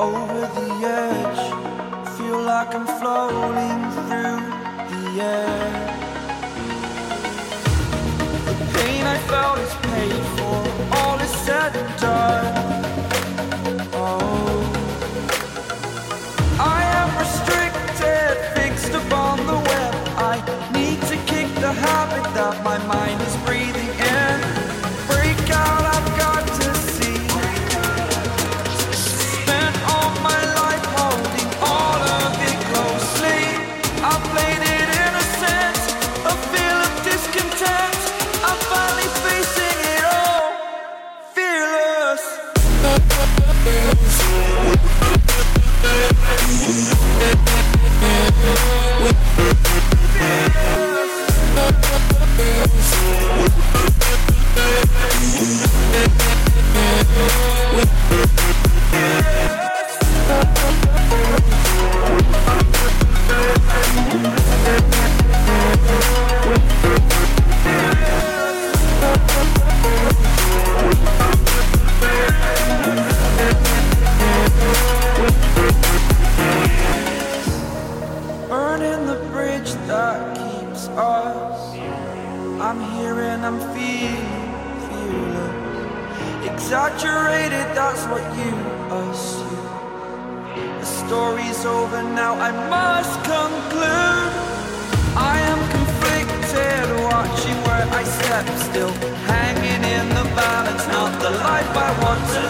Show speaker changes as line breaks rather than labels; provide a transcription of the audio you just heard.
over the edge. Feel like I'm floating through the air. The pain I felt is paid for. All is said and done. Habit that my mind is free. I'm here and I'm feeling, feeling exaggerated, that's what you assume. The story's over now, I must conclude. I am conflicted, watching where I step still, hanging in the balance, not the life I want to